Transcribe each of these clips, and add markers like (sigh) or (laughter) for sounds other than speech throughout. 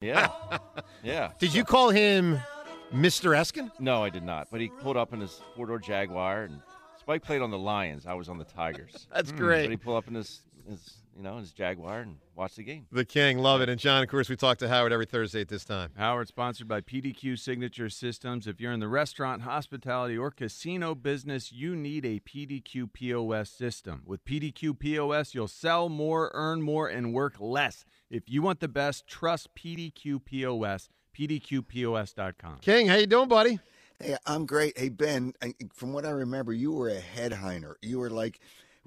Yeah, (laughs) yeah. Did you call him Mr. Eskin? No, I did not. But he pulled up in his four door Jaguar, and Spike played on the Lions. I was on the Tigers. (laughs) That's hmm. But great. he pulled up in his, his, you know, his Jaguar and watched the game. The King, love it. And John, of course, we talk to Howard every Thursday at this time. Howard, sponsored by PDQ Signature Systems. If you're in the restaurant, hospitality, or casino business, you need a PDQ POS system. With PDQ POS, you'll sell more, earn more, and work less. If you want the best, trust PDQ POS. PDQPOS.com. King, how you doing, buddy? Hey, I'm great. Hey, Ben, I, from what I remember, you were a headhunter. You were like,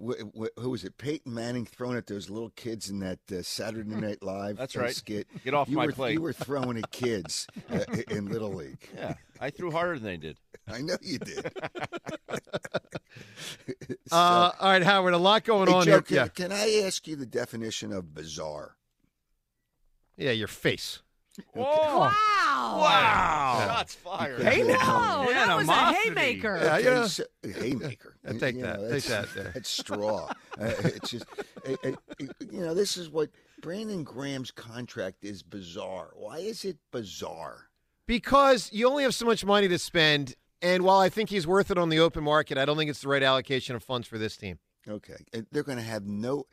wh- wh- who was it? Peyton Manning throwing at those little kids in that uh, Saturday Night Live That's uh, right. skit. Get off you my were, plate. You were throwing at kids uh, in Little League. (laughs) Yeah, I threw harder than they did. I know you did. (laughs) (laughs) So- Uh, all right, Howard, a lot going Hey, on Joe, here. can, Yeah. can I ask you the definition of bizarre? Yeah, your face. Wow. Wow! Shots fired. Hey, Oh, that was a Animosity. haymaker. Yeah, Okay, yeah. so- haymaker. (laughs) Yeah, take You that, know, take that's- that there. That's straw. (laughs) Uh, it's just, uh, uh, you know, this is what Brandon Graham's contract is bizarre. Why is it bizarre? Because you only have so much money to spend, and while I think he's worth it on the open market, I don't think it's the right allocation of funds for this team. Okay, and they're going to have no.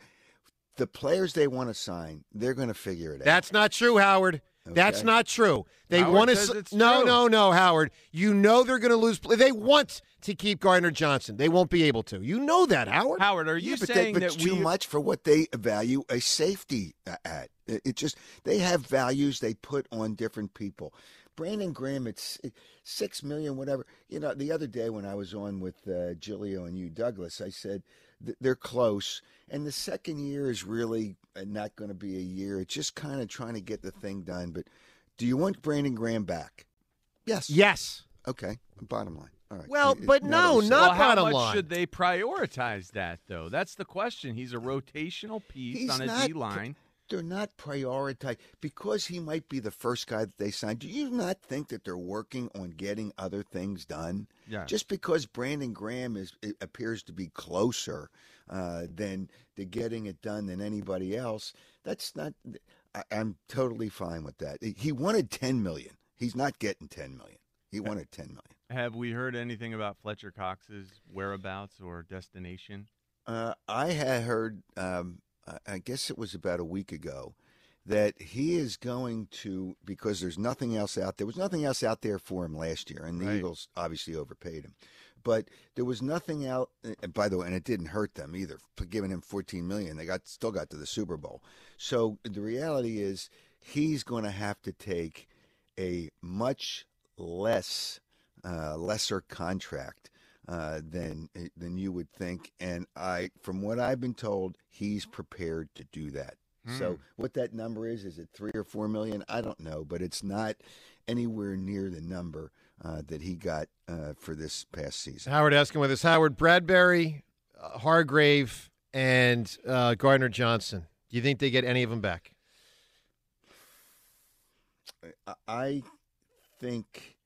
The players they want to sign, they're going to figure it out. That's not true, Howard. That's not true. They Howard want to. no, true. no, no, Howard. You know they're going to lose. They want to keep Gardner Johnson. They won't be able to. You know that, Howard. Howard, are you yeah, but, saying that, but that too we much for what they value a safety uh, at? It it just they have values they put on different people. Brandon Graham, it's six million, whatever. You know, the other day when I was on with uh, Gilio and you, Douglas, I said th- they're close, and the second year is really uh, not going to be a year. It's just kind of trying to get the thing done. But do you want Brandon Graham back? Yes. Yes. Okay. Bottom line. All right. Well, It- it- but no, we said not well, how much line. should they prioritize that, though? That's the question. He's a rotational piece He's on a not D line. they're not prioritized because he might be the first guy that they signed. Do you not think that they're working on getting other things done? Yeah. Just because Brandon Graham is appears to be closer uh, than to getting it done than anybody else, that's not. I, I'm totally fine with that. He wanted 10 million. He's not getting 10 million. He wanted 10 million. Have we heard anything about Fletcher Cox's whereabouts or destination? Uh, I had heard, um, I guess it was about a week ago, that he is going to because there's nothing else out there. was nothing else out there for him last year, and the Right. Eagles obviously overpaid him. But there was nothing out. uh, By the way, and it didn't hurt them either. Giving him 14 million, they got still got to the Super Bowl. So the reality is, he's going to have to take a much less, uh, lesser contract uh, than than you would think. And I, from what I've been told, he's prepared to do that. So what that number is, is it three or four million? I don't know, but it's not anywhere near the number uh, that he got uh, for this past season. Howard asking with us. Howard Bradberry, uh, Hargrave, and uh, Gardner Johnson. Do you think they get any of them back? I- I think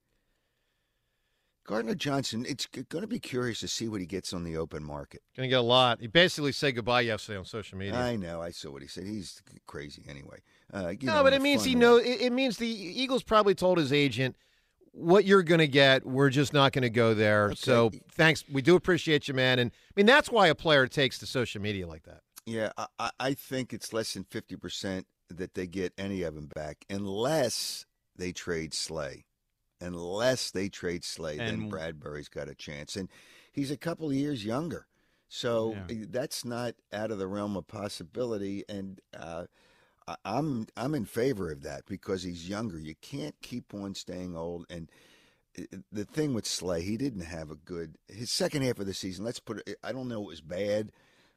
Gardner Johnson. It's going to be curious to see what he gets on the open market. Going to get a lot. He basically said goodbye yesterday on social media. I know. I saw what he said. He's crazy anyway. Uh, no, but it means he knows. It, it means the Eagles probably told his agent, "What you're going to get, we're just not going to go there." Okay. So thanks. We do appreciate you, man. And I mean that's why a player takes to social media like that. Yeah, I- I, think it's less than fifty percent that they get any of them back, unless they trade Slay. Unless they trade Slay, then Bradberry's got a chance, and he's a couple of years younger, so Yeah. eh, that's not out of the realm of possibility. And uh, I'm I'm in favor of that because he's younger. You can't keep on staying old. And eh, the thing with Slay, he didn't have a good his second half of the season. Let's put it. I don't know it was bad,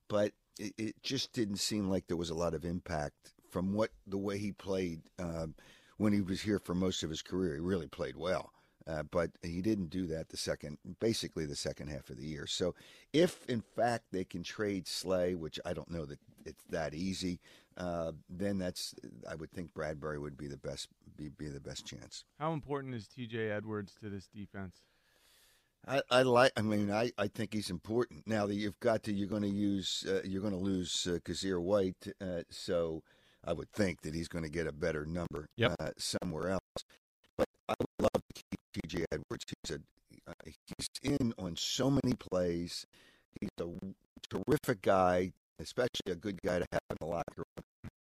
but it, it just didn't seem like there was a lot of impact from what the way he played um, when he was here for most of his career. He really played well, uh, but he didn't do that the second, basically the second half of the year. So, if in fact they can trade Slay, which I don't know that it's that easy, uh, then that's I would think Bradberry would be the best be, be the best chance. How important is TJ Edwards to this defense? I, I like. I mean, I, I think he's important. Now that you've got to, you're going to use, uh, you're going to lose uh, Kyzir White. Uh, so I would think that he's going to get a better number Yep. uh, somewhere else. But I would love to keep T.J. Edwards. He's a uh, he's in on so many plays. He's a terrific guy, especially a good guy to have in the locker room.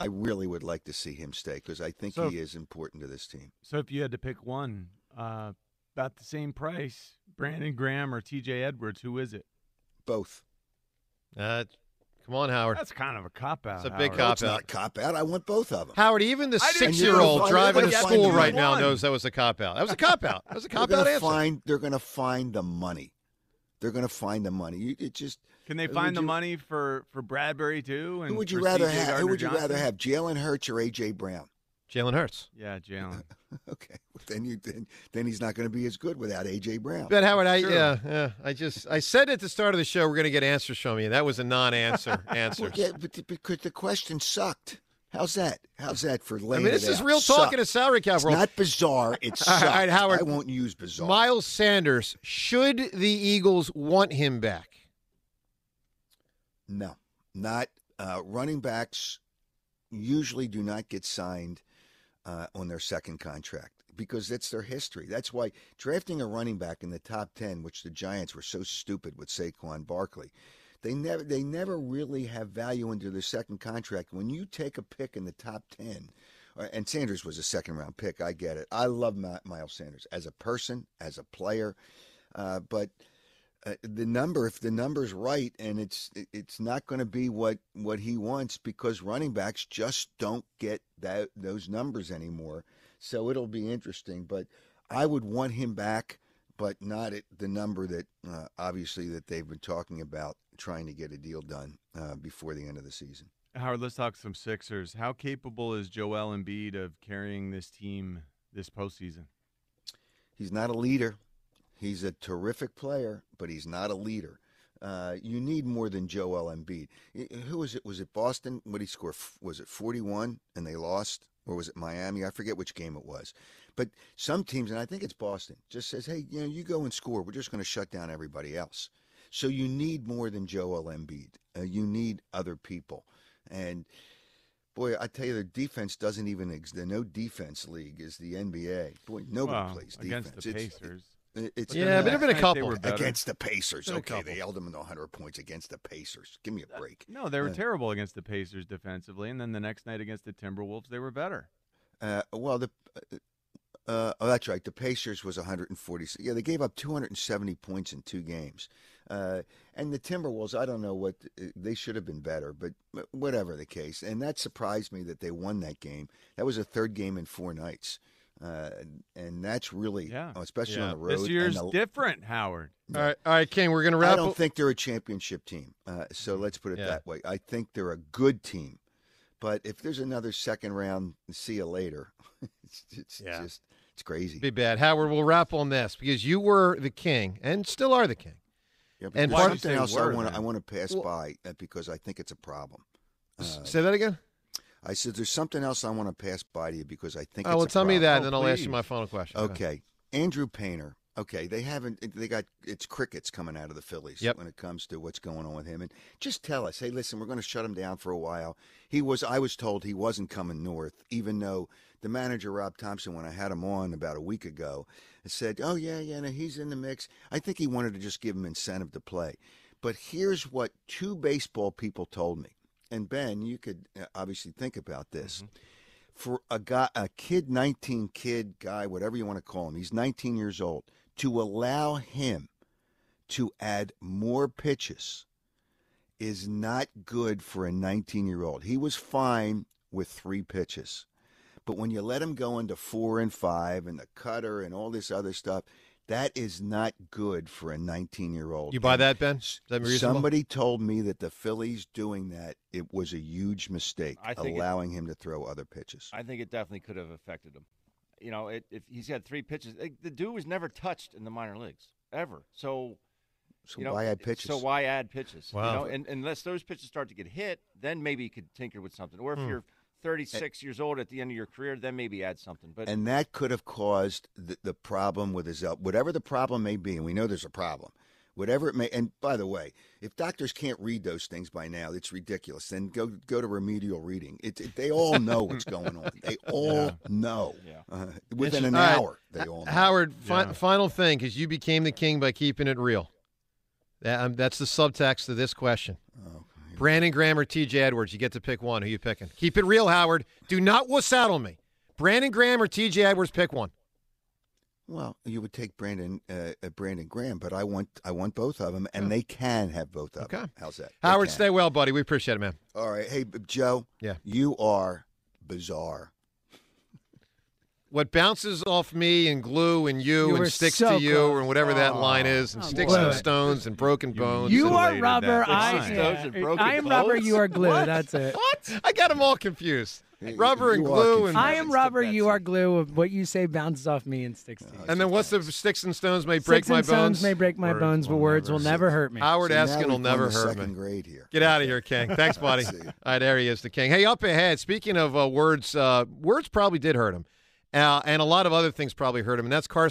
I really would like to see him stay because I think So- he is important to this team. So if you had to pick one, uh, about the same price, Brandon Graham or T.J. Edwards, who is it? Both. Uh, come on, Howard. That's kind of a cop out. It's a big No, cop it's not out. a cop out. I want both of them. Howard, even the I didn't six-year-old know. driving to They're gonna school find right now one. knows that was a cop out. That was a cop out. That was a They're cop gonna out answer. find. They're going to find the money. They're going to find the money. You, it just. Can they Who find the you- money for for Bradberry too? And Who would you for rather CJ have? Who would you rather Gardner-Johnson? have? Jalen Hurts or AJ Brown? Jalen Hurts. Yeah, Jalen. (laughs) Okay, well, then you then, then he's not going to be as good without AJ Brown. But Howard, I Sure. yeah, yeah, I just I said at the start of the show we're going to get answers from you. That was a non-answer answer. (laughs) Well, yeah, but the- because the question sucked. How's that? How's that for I mean, this is out? real talk in a salary cap It's not bizarre. It's (laughs) All right. Howard. I won't use bizarre. Miles Sanders, should the Eagles want him back? No, not uh, running backs. Usually, do not get signed uh, on their second contract because that's their history. That's why drafting a running back in the top ten, which the Giants were so stupid with Saquon Barkley, they never they never really have value under their second contract. When you take a pick in the top ten, uh, and Sanders was a second round pick, I get it. I love Mi- Miles Sanders as a person, as a player, uh, but uh, the number if the number's right and it's it's not going to be what what he wants because running backs just don't get that those numbers anymore so it'll be interesting but i would want him back but not at the number that uh, obviously that they've been talking about trying to get a deal done uh, before the end of the season Howard, let's talk some Sixers. How capable is Joel Embiid of carrying this team this postseason? He's not a leader. He's a terrific player, but he's not a leader. Uh, you need more than Joel Embiid. Who was it? Was it Boston? What did he score? Was it 41 and they lost? Or was it Miami? I forget which game it was. But some teams, and I think it's Boston, just says, hey, you know, you go and score. We're just going to shut down everybody else. So you need more than Joel Embiid. Uh, you need other people. And boy, I tell you, the defense doesn't even exist. The no defense league is the NBA. Boy, nobody Well, plays defense. against the It's- Pacers. It's Yeah, then but there've been a last night they couple. against the Pacers. Okay, they held them to 100 points against the Pacers. Give me a break. No, they were Uh, terrible against the Pacers defensively, and then the next night against the Timberwolves, they were better. Uh, well, the uh, oh, that's right. The Pacers was 140. Yeah, they gave up 270 points in two games. Uh, and the Timberwolves, I don't know what they should have been better, but whatever the case. And that surprised me that they won that game. That was a third game in four nights. Uh, and that's really, Yeah. especially Yeah. on the road. This year's the- different, Howard. All right, all right, King. We're going to wrap. I don't up- think they're a championship team. Uh, so let's put it Yeah. that way. I think they're a good team. But if there's another second round, see you later. (laughs) it's it's Yeah. just it's crazy. be bad. Howard, we'll wrap on this because you were the king and still are the king. Yeah, and and part- something Why do you else say I want then? I want to pass Well- by uh, because I think it's a problem. Uh, Say that again. I said there's something else I want to pass by to you because I think Oh, it's well, a tell me problem. that, Oh, and then I'll ask you my final question. Okay, Andrew Painter. Okay, they haven't. They got it's crickets coming out of the Phillies Yep. when it comes to what's going on with him. And just tell us, hey, listen, we're going to shut him down for a while. He was. I was told he wasn't coming north, even though the manager Rob Thomson, when I had him on about a week ago, said, "Oh yeah, yeah, no, he's in the mix." I think he wanted to just give him incentive to play. But here's what two baseball people told me, and Ben, you could uh, obviously think about this for a guy, a kid, 19 kid guy, whatever you want to call him, he's 19 years old, to allow him to add more pitches is not good for a 19 year old. He was fine with three pitches. But when you let him go into four and five and the cutter and all this other stuff, that is not good for a 19 year old. You buy that, Ben? Is that reasonable? Somebody told me that the Phillies doing that it was a huge mistake, I think it- allowing him to throw other pitches. I think it definitely could have affected him. You know, it, if he's had three pitches, like, the dude was never touched in the minor leagues ever. So So you know, why add pitches? So why add pitches? Wow. You know, and unless those pitches start to get hit, then maybe you could tinker with something. Or if Hmm. you're 36 years old at the end of your career, then maybe add something. But and that could have caused the, the problem with his el- whatever the problem may be, and we know there's a problem whatever it may. And by the way, if doctors can't read those things by now, it's ridiculous. Then go go to remedial reading. It, it- they all know what's going on. They (laughs) all know. Yeah. Uh, within an All right. hour, they all know. Howard, fi- Yeah. final thing, because you became the king by keeping it real. That, um, that's the subtext of this question. Oh, Brandon Graham or T.J. Edwards? You get to pick one. Who you picking? Keep it real, Howard. Do not wuss out on me. Brandon Graham or T.J. Edwards? Pick one. Well, you would take Brandon uh, uh, Brandon Graham, but I want I want both of them, and they can have both of Okay. them. How's that? Howard, stay well, buddy. We appreciate it, man. All right. Hey, Joe. Yeah. You are bizarre. What bounces off me and glue and you, You and sticks so to you close. and whatever that line is and Oh, sticks boy. and stones and broken bones. You and- are rubber. I, Sticks, stones, and broken I am rubber. You are glue. What? That's it. What? I got them all confused. Rubber and you glue and I am rubber. You are glue. What you say bounces off me and sticks to you. and then what's the sticks and stones may break Sticks my and stones bones? may break my Words bones, but words never will never hurt me. Howard So now Eskin will never gone to hurt second me. grade here. Get out of here, King. (laughs) Thanks, buddy. See All ya. right, there he is, the King. Hey, up ahead. Speaking of uh, words, uh, words probably did hurt him, uh, and a lot of other things probably hurt him, and that's Carson.